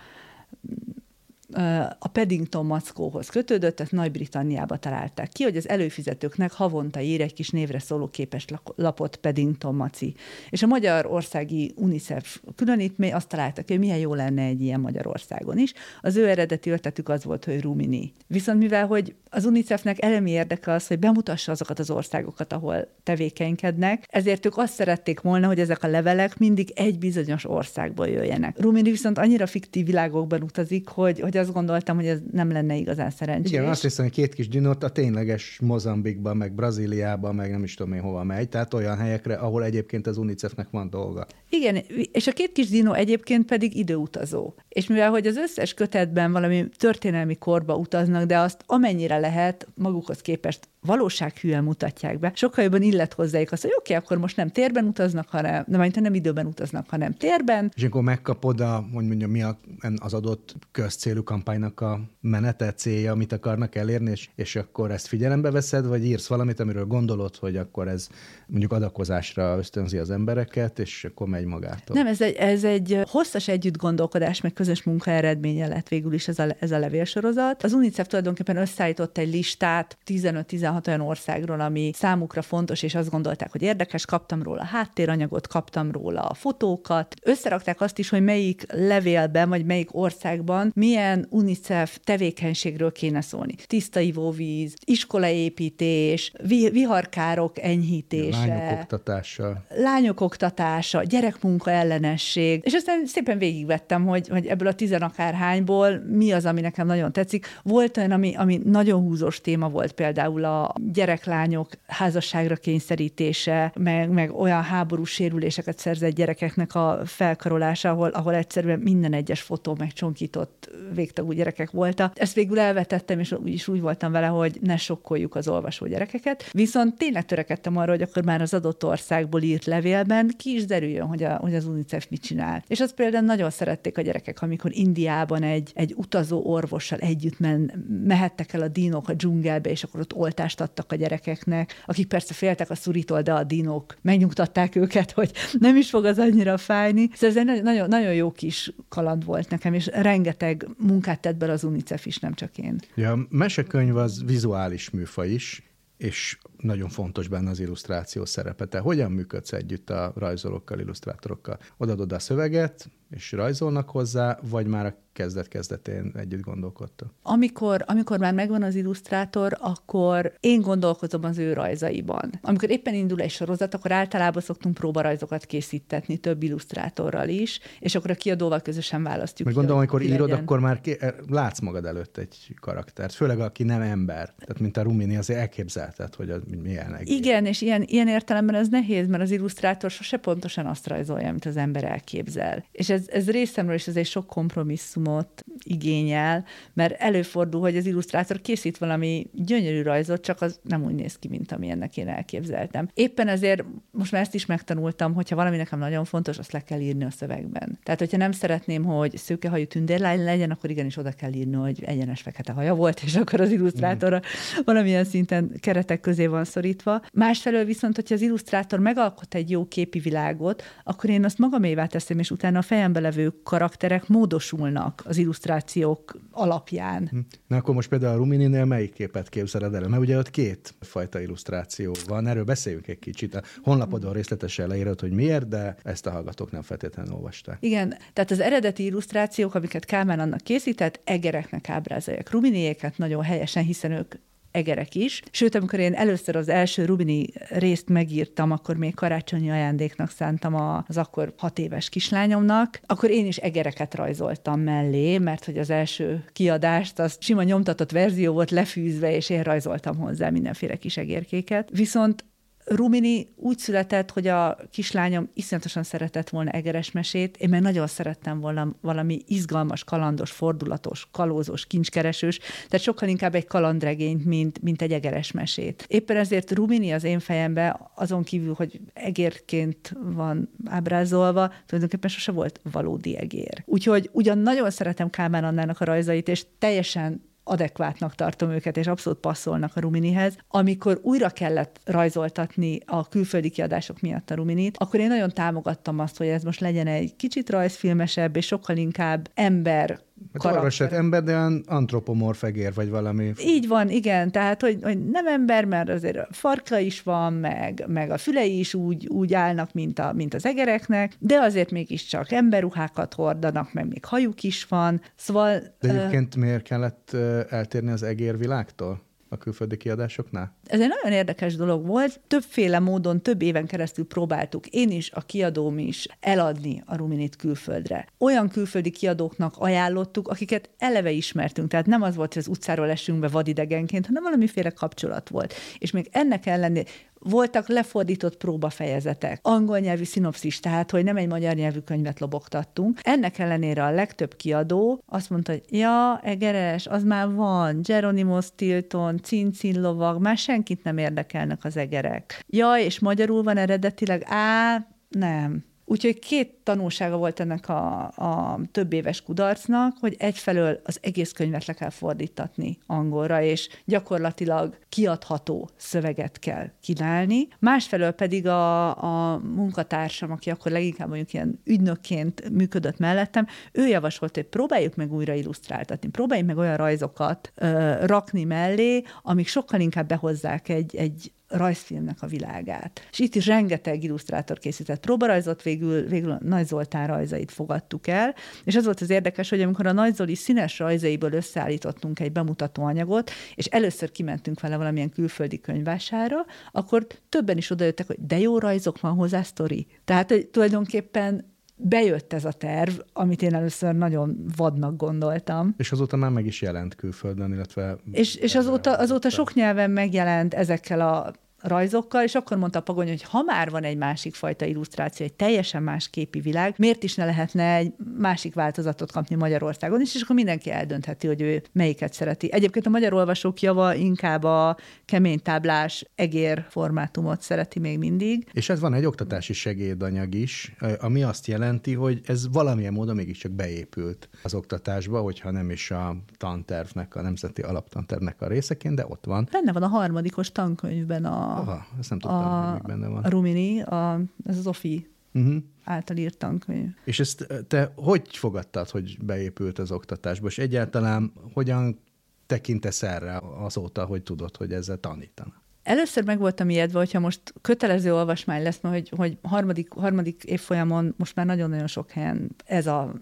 a Paddington mackóhoz kötődött, ezt Nagy-Britanniába találták ki, hogy az előfizetőknek havonta ír egy kis névre szóló képes lapot Paddington maci. És a Magyarországi UNICEF különítmény azt találtak hogy milyen jó lenne egy ilyen Magyarországon is. Az ő eredeti ötletük az volt, hogy Rumini. Viszont mivel, hogy az UNICEF-nek elemi érdeke az, hogy bemutassa azokat az országokat, ahol tevékenykednek, ezért ők azt szerették volna, hogy ezek a levelek mindig egy bizonyos országból jöjjenek. Rumini viszont annyira fiktív világokban utazik, hogy, hogy azt gondoltam, hogy ez nem lenne igazán szerencsés. Igen, azt hiszem, hogy két kis dinót a tényleges Mozambikban, meg Brazíliában, meg nem is tudom én hova megy, tehát olyan helyekre, ahol egyébként az UNICEF-nek van dolga. Igen, és a két kis dinó egyébként pedig időutazó. És mivel, hogy az összes kötetben valami történelmi korba utaznak, de azt amennyire lehet magukhoz képest valósághűen mutatják be, sokkal jobban illet hozzájuk azt, hogy oké, okay, akkor most nem térben utaznak, hanem, nem, nem időben utaznak, hanem térben. És akkor megkapod a, hogy mondjam, mi a, az adott közcélú kampánynak a menete, célja, amit akarnak elérni, és, és akkor ezt figyelembe veszed, vagy írsz valamit, amiről gondolod, hogy akkor ez mondjuk adakozásra ösztönzi az embereket, és akkor megy magától. Nem, ez egy, ez egy hosszas együtt gondolkodás, meg közös munka eredménye lett végül is ez a, ez a levélsorozat. Az UNICEF tulajdonképpen összeállított egy listát 15-16 olyan országról, ami számukra fontos, és azt gondolták, hogy érdekes, kaptam róla háttéranyagot, kaptam róla a fotókat. Összerakták azt is, hogy melyik levélben, vagy melyik országban milyen UNICEF tevékenységről kéne szólni. Tiszta ivóvíz, iskolaépítés, vi- viharkárok enyhítése. Lányok oktatása. Lányok oktatása, gyerekmunka ellenesség. És aztán szépen végigvettem, hogy, hogy ebből a tizenakárhányból mi az, ami nekem nagyon tetszik. Volt olyan, ami, ami nagyon húzós téma volt például a gyereklányok házasságra kényszerítése, meg, meg olyan háborús sérüléseket szerzett gyerekeknek a felkarolása, ahol, ahol egyszerűen minden egyes fotó megcsonkított végtagú gyerekek voltak. Ezt végül elvetettem, és úgy úgy voltam vele, hogy ne sokkoljuk az olvasó gyerekeket. Viszont tényleg törekedtem arra, hogy akkor már az adott országból írt levélben ki is derüljön, hogy, a, hogy az UNICEF mit csinál. És azt például nagyon szerették a gyerekek, amikor Indiában egy, egy utazó orvossal együtt men, mehettek el a dínok a dzsungelbe, és akkor ott oltást adtak a gyerekeknek, akik persze féltek a szuritól, de a dinók megnyugtatták őket, hogy nem is fog az annyira fájni. Szóval ez egy nagyon, nagyon jó kis kaland volt nekem, és rengeteg munkát tett bele az UNICEF is, nem csak én. Ja, a mesekönyv az vizuális műfaj is, és nagyon fontos benne az illusztráció szerepe. Te hogyan működsz együtt a rajzolókkal, illusztrátorokkal? Odadod a szöveget, és rajzolnak hozzá, vagy már a kezdet-kezdetén együtt gondolkodtak? Amikor, amikor már megvan az illusztrátor, akkor én gondolkozom az ő rajzaiban. Amikor éppen indul egy sorozat, akkor általában szoktunk próbarajzokat készítetni több illusztrátorral is, és akkor a kiadóval közösen választjuk. Meg gondolom, amikor írod, legyen. akkor már ké- eh, látsz magad előtt egy karaktert, főleg aki nem ember. Tehát, mint a Rumini, azért elképzelted, hogy az milyen egész. Igen, és ilyen, ilyen értelemben ez nehéz, mert az illusztrátor sose pontosan azt rajzolja, amit az ember elképzel. És ez, ez részemről is azért sok kompromisszumot igényel, mert előfordul, hogy az illusztrátor készít valami gyönyörű rajzot, csak az nem úgy néz ki, mint ami ennek én elképzeltem. Éppen ezért most már ezt is megtanultam, hogyha valami nekem nagyon fontos, azt le kell írni a szövegben. Tehát, hogyha nem szeretném, hogy szőkehajú tündérlány legyen, akkor igenis oda kell írni, hogy egyenes fekete haja volt, és akkor az illusztrátor mm. valamilyen szinten keretek közé van szorítva. Másfelől viszont, hogyha az illusztrátor megalkot egy jó képi világot, akkor én azt magamévá teszem, és utána a fejembe levő karakterek módosulnak az illusztrációk alapján. Hm. Na akkor most például a Rumininél melyik képet képzeled el? Mert ugye ott két fajta illusztráció van, erről beszéljünk egy kicsit. A honlapodon részletesen leírod, hogy miért, de ezt a hallgatók nem feltétlenül olvasták. Igen, tehát az eredeti illusztrációk, amiket Kálmán annak készített, egereknek ábrázolják Ruminiéket nagyon helyesen, hiszen ők egerek is. Sőt, amikor én először az első Rubini részt megírtam, akkor még karácsonyi ajándéknak szántam az akkor hat éves kislányomnak, akkor én is egereket rajzoltam mellé, mert hogy az első kiadást az sima nyomtatott verzió volt lefűzve, és én rajzoltam hozzá mindenféle kis egérkéket. Viszont Rumini úgy született, hogy a kislányom iszonyatosan szeretett volna egeres mesét, én meg nagyon szerettem volna valami izgalmas, kalandos, fordulatos, kalózós, kincskeresős, tehát sokkal inkább egy kalandregényt, mint, mint egy egeres mesét. Éppen ezért Rumini az én fejemben, azon kívül, hogy egérként van ábrázolva, tulajdonképpen sose volt valódi egér. Úgyhogy ugyan nagyon szeretem Kálmán Annának a rajzait, és teljesen adekvátnak tartom őket, és abszolút passzolnak a Ruminihez. Amikor újra kellett rajzoltatni a külföldi kiadások miatt a Ruminit, akkor én nagyon támogattam azt, hogy ez most legyen egy kicsit rajzfilmesebb, és sokkal inkább ember Hát ember, de olyan antropomorf egér, vagy valami. Így van, igen. Tehát, hogy, hogy nem ember, mert azért a farka is van, meg, meg a fülei is úgy, úgy állnak, mint, a, mint az egereknek, de azért mégiscsak emberruhákat hordanak, meg még hajuk is van. Szóval... De egyébként uh, miért kellett eltérni az egérvilágtól? A külföldi kiadásoknál? Ez egy nagyon érdekes dolog volt. Többféle módon, több éven keresztül próbáltuk, én is, a kiadóm is eladni a Ruminit külföldre. Olyan külföldi kiadóknak ajánlottuk, akiket eleve ismertünk, tehát nem az volt, hogy az utcáról esünk be vadidegenként, hanem valamiféle kapcsolat volt. És még ennek ellenére voltak lefordított próbafejezetek, angol nyelvű szinopszis, tehát hogy nem egy magyar nyelvű könyvet lobogtattunk. Ennek ellenére a legtöbb kiadó azt mondta, hogy ja, egeres, az már van, Geronimo Stilton, cincin lovag, már senkit nem érdekelnek az egerek. Ja, és magyarul van eredetileg, á, nem. Úgyhogy két tanulsága volt ennek a, a több éves kudarcnak, hogy egyfelől az egész könyvet le kell fordítatni angolra, és gyakorlatilag kiadható szöveget kell kínálni. Másfelől pedig a, a munkatársam, aki akkor leginkább mondjuk ilyen ügynökként működött mellettem, ő javasolt, hogy próbáljuk meg újra illusztráltatni, próbáljuk meg olyan rajzokat ö, rakni mellé, amik sokkal inkább behozzák egy, egy rajzfilmnek a világát. És itt is rengeteg illusztrátor készített próbarajzot, végül, végül a Nagy Zoltán rajzait fogadtuk el, és az volt az érdekes, hogy amikor a Nagy Zoli színes rajzaiból összeállítottunk egy bemutató anyagot, és először kimentünk vele valamilyen külföldi könyvására, akkor többen is odajöttek, hogy de jó rajzok van hozzá, sztori. Tehát, hogy tulajdonképpen bejött ez a terv, amit én először nagyon vadnak gondoltam. És azóta már meg is jelent külföldön, illetve... És, és azóta, azóta sok nyelven megjelent ezekkel a rajzokkal, és akkor mondta a Pagony, hogy ha már van egy másik fajta illusztráció, egy teljesen más képi világ, miért is ne lehetne egy másik változatot kapni Magyarországon is, és akkor mindenki eldöntheti, hogy ő melyiket szereti. Egyébként a magyar olvasók java inkább a kemény táblás egér formátumot szereti még mindig. És ez van egy oktatási segédanyag is, ami azt jelenti, hogy ez valamilyen módon mégiscsak beépült az oktatásba, hogyha nem is a tantervnek, a nemzeti alaptantervnek a részeként, de ott van. Benne van a harmadikos tankönyvben a Aha, ezt nem tudtam, a, hogy benne van. A Rumini, a, ez az OFI uh-huh. által írt tankönyv. És ezt te hogy fogadtad, hogy beépült az oktatásba, és egyáltalán hogyan tekintesz erre azóta, hogy tudod, hogy ezzel tanítanak? Először meg voltam ijedve, hogyha most kötelező olvasmány lesz, mert hogy, hogy harmadik, harmadik évfolyamon most már nagyon-nagyon sok helyen ez a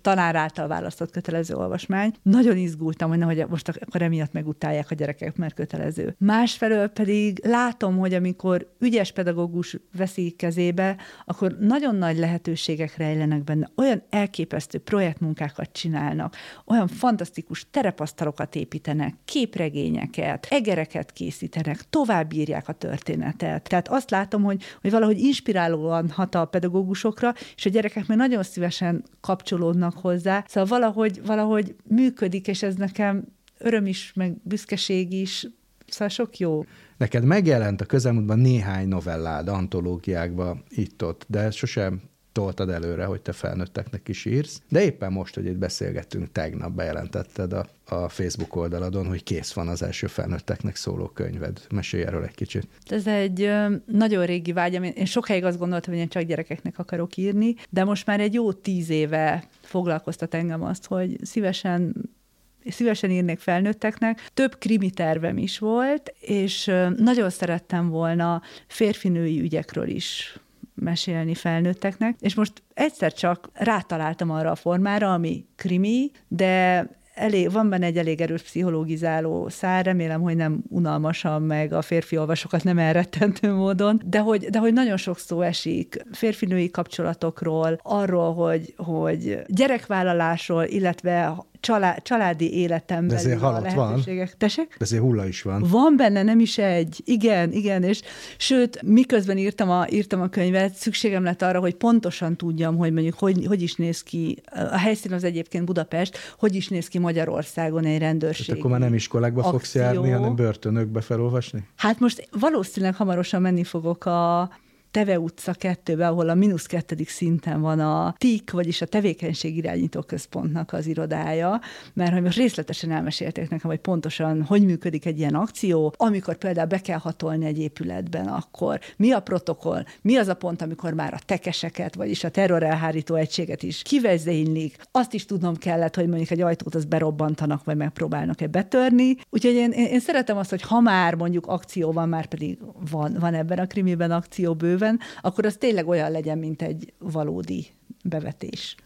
tanár által választott kötelező olvasmány. Nagyon izgultam, hogy nehogy most akkor emiatt megutálják a gyerekek, mert kötelező. Másfelől pedig látom, hogy amikor ügyes pedagógus veszi kezébe, akkor nagyon nagy lehetőségek rejlenek benne. Olyan elképesztő projektmunkákat csinálnak, olyan fantasztikus terepasztalokat építenek, képregényeket, egereket készítenek, továbbírják a történetet. Tehát azt látom, hogy, hogy valahogy inspirálóan hat a pedagógusokra, és a gyerekek meg nagyon szívesen kapcsolódnak hozzá. Szóval valahogy, valahogy működik, és ez nekem öröm is, meg büszkeség is, szóval sok jó. Neked megjelent a közelmúltban néhány novellád antológiákba itt-ott, de sosem toltad előre, hogy te felnőtteknek is írsz. De éppen most, hogy itt beszélgettünk, tegnap bejelentetted a, a Facebook oldaladon, hogy kész van az első felnőtteknek szóló könyved. Mesélj erről egy kicsit. Ez egy nagyon régi vágyam. Én sokáig azt gondoltam, hogy én csak gyerekeknek akarok írni, de most már egy jó tíz éve foglalkoztat engem azt, hogy szívesen szívesen írnék felnőtteknek. Több krimi tervem is volt, és nagyon szerettem volna férfinői ügyekről is mesélni felnőtteknek, és most egyszer csak rátaláltam arra a formára, ami krimi, de elég, van benne egy elég erős pszichológizáló szár, remélem, hogy nem unalmasan, meg a férfi olvasokat nem elrettentő módon, de hogy, de hogy nagyon sok szó esik férfinői kapcsolatokról, arról, hogy, hogy gyerekvállalásról, illetve család, családi életem De ezért lehetőségek. Van. Tessék? De ezért hulla is van. Van benne, nem is egy. Igen, igen, és sőt, miközben írtam a, írtam a könyvet, szükségem lett arra, hogy pontosan tudjam, hogy mondjuk hogy, hogy is néz ki, a helyszín az egyébként Budapest, hogy is néz ki Magyarországon egy rendőrség. Tehát akkor már nem iskolákba akció. fogsz járni, hanem börtönökbe felolvasni? Hát most valószínűleg hamarosan menni fogok a Teve utca 2 ahol a mínusz kettedik szinten van a TIK, vagyis a Tevékenység Irányító Központnak az irodája, mert hogy most részletesen elmesélték nekem, hogy pontosan hogy működik egy ilyen akció, amikor például be kell hatolni egy épületben, akkor mi a protokoll, mi az a pont, amikor már a tekeseket, vagyis a terrorelhárító egységet is kivezénylik. Azt is tudnom kellett, hogy mondjuk egy ajtót az berobbantanak, vagy megpróbálnak-e betörni. Úgyhogy én, én, én szeretem azt, hogy ha már mondjuk akció van, már pedig van, van ebben a krimiben akció bőven, bőven, akkor az tényleg olyan legyen, mint egy valódi bevetés.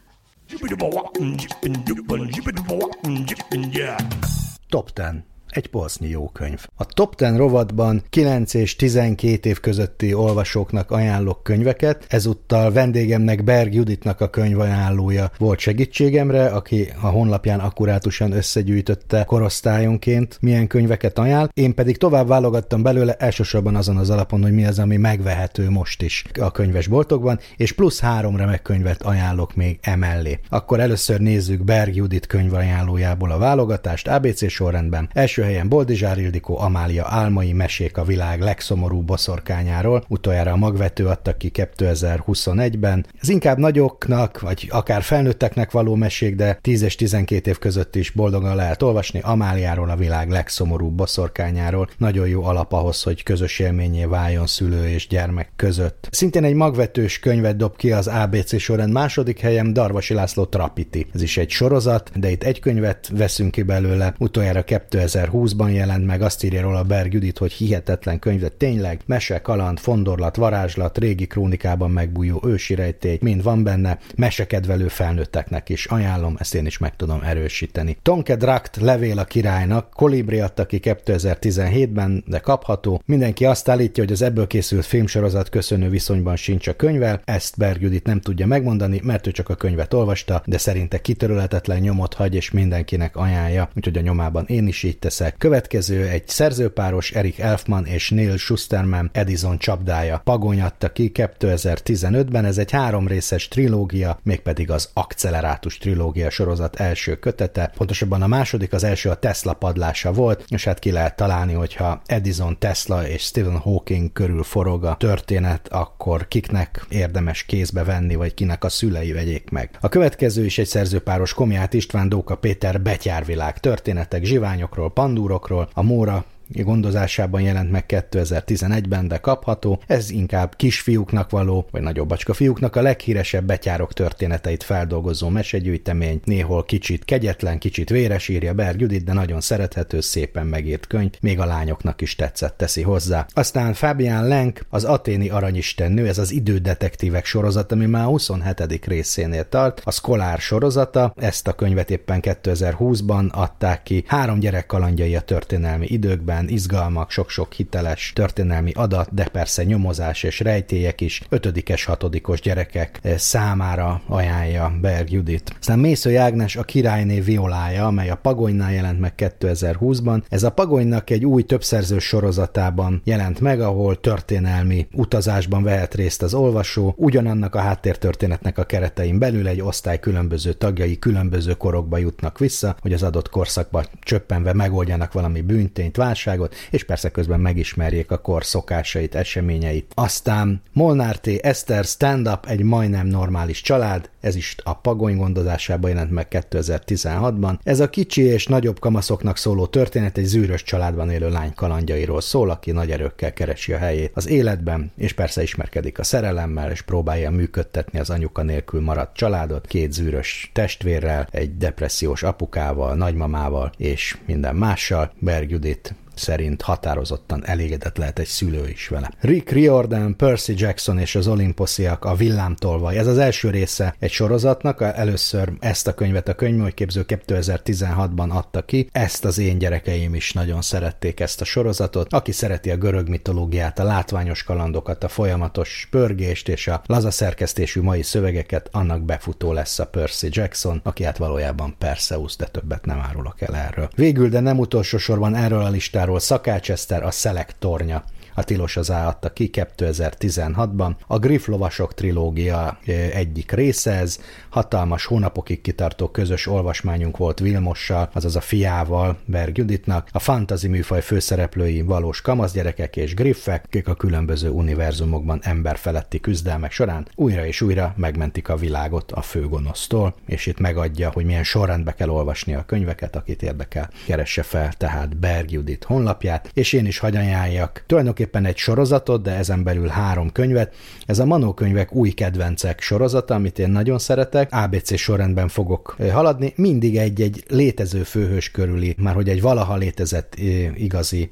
Top 10 egy polsznyi jó könyv. A Top 10 rovatban 9 és 12 év közötti olvasóknak ajánlok könyveket, ezúttal vendégemnek Berg Juditnak a könyv ajánlója volt segítségemre, aki a honlapján akkurátusan összegyűjtötte korosztályonként milyen könyveket ajánl, én pedig tovább válogattam belőle elsősorban azon az alapon, hogy mi az, ami megvehető most is a könyvesboltokban, és plusz három remek könyvet ajánlok még emellé. Akkor először nézzük Berg Judit könyv ajánlójából a válogatást ABC sorrendben. Első helyen Boldizsár Ildikó Amália álmai mesék a világ legszomorúbb boszorkányáról, utoljára a magvető adta ki 2021-ben. Ez inkább nagyoknak, vagy akár felnőtteknek való mesék, de 10 és 12 év között is boldogan lehet olvasni Amáliáról, a világ legszomorúbb boszorkányáról. Nagyon jó alap ahhoz, hogy közös élményé váljon szülő és gyermek között. Szintén egy magvetős könyvet dob ki az ABC során második helyen Darvasi László Trapiti. Ez is egy sorozat, de itt egy könyvet veszünk ki belőle, utoljára 2020 2020-ban jelent meg, azt írja róla Berg Judit, hogy hihetetlen könyv, de tényleg mese, kaland, fondorlat, varázslat, régi krónikában megbújó ősi rejtély, mind van benne, mesekedvelő felnőtteknek is ajánlom, ezt én is meg tudom erősíteni. Tonke Drakt levél a királynak, Kolibri adta ki 2017-ben, de kapható. Mindenki azt állítja, hogy az ebből készült filmsorozat köszönő viszonyban sincs a könyvvel, ezt Berg Judit nem tudja megmondani, mert ő csak a könyvet olvasta, de szerinte kitörölhetetlen nyomot hagy, és mindenkinek ajánlja, úgyhogy a nyomában én is így teszek leszek. Következő egy szerzőpáros Erik Elfman és Neil Schusterman Edison csapdája. Pagony adta ki 2015-ben, ez egy három részes trilógia, mégpedig az Accelerátus trilógia sorozat első kötete. Pontosabban a második, az első a Tesla padlása volt, és hát ki lehet találni, hogyha Edison, Tesla és Stephen Hawking körül forog a történet, akkor kiknek érdemes kézbe venni, vagy kinek a szülei vegyék meg. A következő is egy szerzőpáros Komját István Dóka Péter betyárvilág történetek zsiványokról, pandúrokról, a Móra gondozásában jelent meg 2011-ben, de kapható. Ez inkább kisfiúknak való, vagy nagyobbacska fiúknak a leghíresebb betyárok történeteit feldolgozó mesegyűjtemény, néhol kicsit kegyetlen, kicsit véres írja Berg Judit, de nagyon szerethető, szépen megírt könyv, még a lányoknak is tetszett teszi hozzá. Aztán Fabian Lenk, az aténi aranyistennő, ez az idődetektívek sorozat, ami már 27. részénél tart, a Szkolár sorozata, ezt a könyvet éppen 2020-ban adták ki, három gyerek kalandjai a történelmi időkben, izgalmak, sok-sok hiteles történelmi adat, de persze nyomozás és rejtélyek is, ötödikes, hatodikos gyerekek eh, számára ajánlja Berg Judit. Aztán Mésző Ágnes a királyné violája, amely a Pagonynál jelent meg 2020-ban. Ez a Pagonynak egy új többszerző sorozatában jelent meg, ahol történelmi utazásban vehet részt az olvasó, ugyanannak a háttértörténetnek a keretein belül egy osztály különböző tagjai különböző korokba jutnak vissza, hogy az adott korszakba csöppenve megoldjanak valami bűntényt, válságot, és persze közben megismerjék a kor szokásait, eseményeit. Aztán Molnár T. Eszter stand-up egy majdnem normális család, ez is a Pagony gondozásában jelent meg 2016-ban. Ez a kicsi és nagyobb kamaszoknak szóló történet egy zűrös családban élő lány kalandjairól szól, aki nagy erőkkel keresi a helyét az életben, és persze ismerkedik a szerelemmel, és próbálja működtetni az anyuka nélkül maradt családot, két zűrös testvérrel, egy depressziós apukával, nagymamával és minden mással. Berg Judit szerint határozottan elégedett lehet egy szülő is vele. Rick Riordan, Percy Jackson és az Olimposziak a villámtolvaj. Ez az első része egy sorozatnak, először ezt a könyvet a könyvműképző 2016-ban adta ki, ezt az én gyerekeim is nagyon szerették ezt a sorozatot. Aki szereti a görög mitológiát, a látványos kalandokat, a folyamatos pörgést és a laza szerkesztésű mai szövegeket, annak befutó lesz a Percy Jackson, aki hát valójában Perseus, de többet nem árulok el erről. Végül, de nem utolsó sorban erről a listáról Amerikáról Szakács Eszter a Szelektornya a Tilos az adta ki 2016-ban. A Griff lovasok trilógia egyik része ez, hatalmas hónapokig kitartó közös olvasmányunk volt Vilmossal, azaz a fiával, Berg Juditnak, a fantazi műfaj főszereplői valós kamaszgyerekek és griffek, akik a különböző univerzumokban emberfeletti küzdelmek során újra és újra megmentik a világot a főgonosztól, és itt megadja, hogy milyen sorrendbe kell olvasni a könyveket, akit érdekel, keresse fel tehát Berg Judit honlapját, és én is hagyanyáljak. Tulajdonképpen tulajdonképpen egy sorozatot, de ezen belül három könyvet. Ez a Manó könyvek új kedvencek sorozata, amit én nagyon szeretek. ABC sorrendben fogok haladni. Mindig egy-egy létező főhős körüli, már hogy egy valaha létezett igazi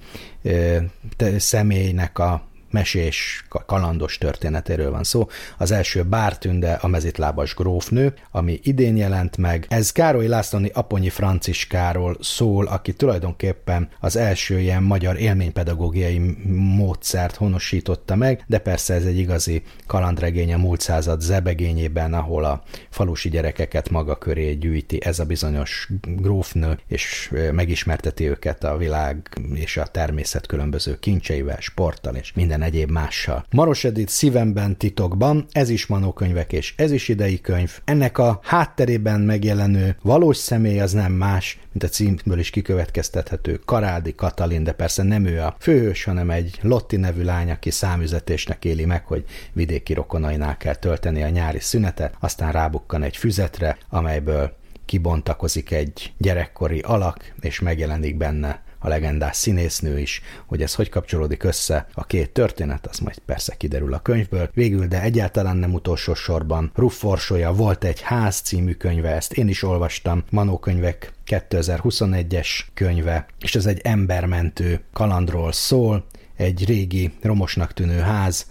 személynek a mesés, kalandos történetéről van szó. Az első Bártünde, a mezitlábas grófnő, ami idén jelent meg. Ez Károly Lászlóni Aponyi Franciskáról szól, aki tulajdonképpen az első ilyen magyar élménypedagógiai módszert honosította meg, de persze ez egy igazi kalandregény a múlt század zebegényében, ahol a falusi gyerekeket maga köré gyűjti ez a bizonyos grófnő, és megismerteti őket a világ és a természet különböző kincseivel, sporttal és minden egyéb mással. Maros Edith szívemben titokban, ez is manókönyvek és ez is idei könyv. Ennek a hátterében megjelenő valós személy az nem más, mint a címből is kikövetkeztethető Karádi Katalin, de persze nem ő a főhős, hanem egy Lotti nevű lány, aki számüzetésnek éli meg, hogy vidéki rokonainál kell tölteni a nyári szünetet, aztán rábukkan egy füzetre, amelyből kibontakozik egy gyerekkori alak, és megjelenik benne a legendás színésznő is, hogy ez hogy kapcsolódik össze a két történet, az majd persze kiderül a könyvből. Végül, de egyáltalán nem utolsó sorban, Rufforsolya volt egy ház című könyve, ezt én is olvastam, Manó könyvek 2021-es könyve, és ez egy embermentő kalandról szól, egy régi, romosnak tűnő ház,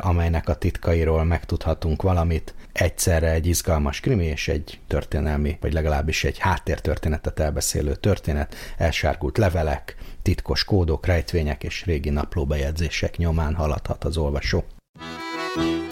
amelynek a titkairól megtudhatunk valamit, egyszerre egy izgalmas krimi és egy történelmi, vagy legalábbis egy háttértörténetet elbeszélő történet, elsárgult levelek, titkos kódok, rejtvények és régi naplóbejegyzések nyomán haladhat az olvasó. thank you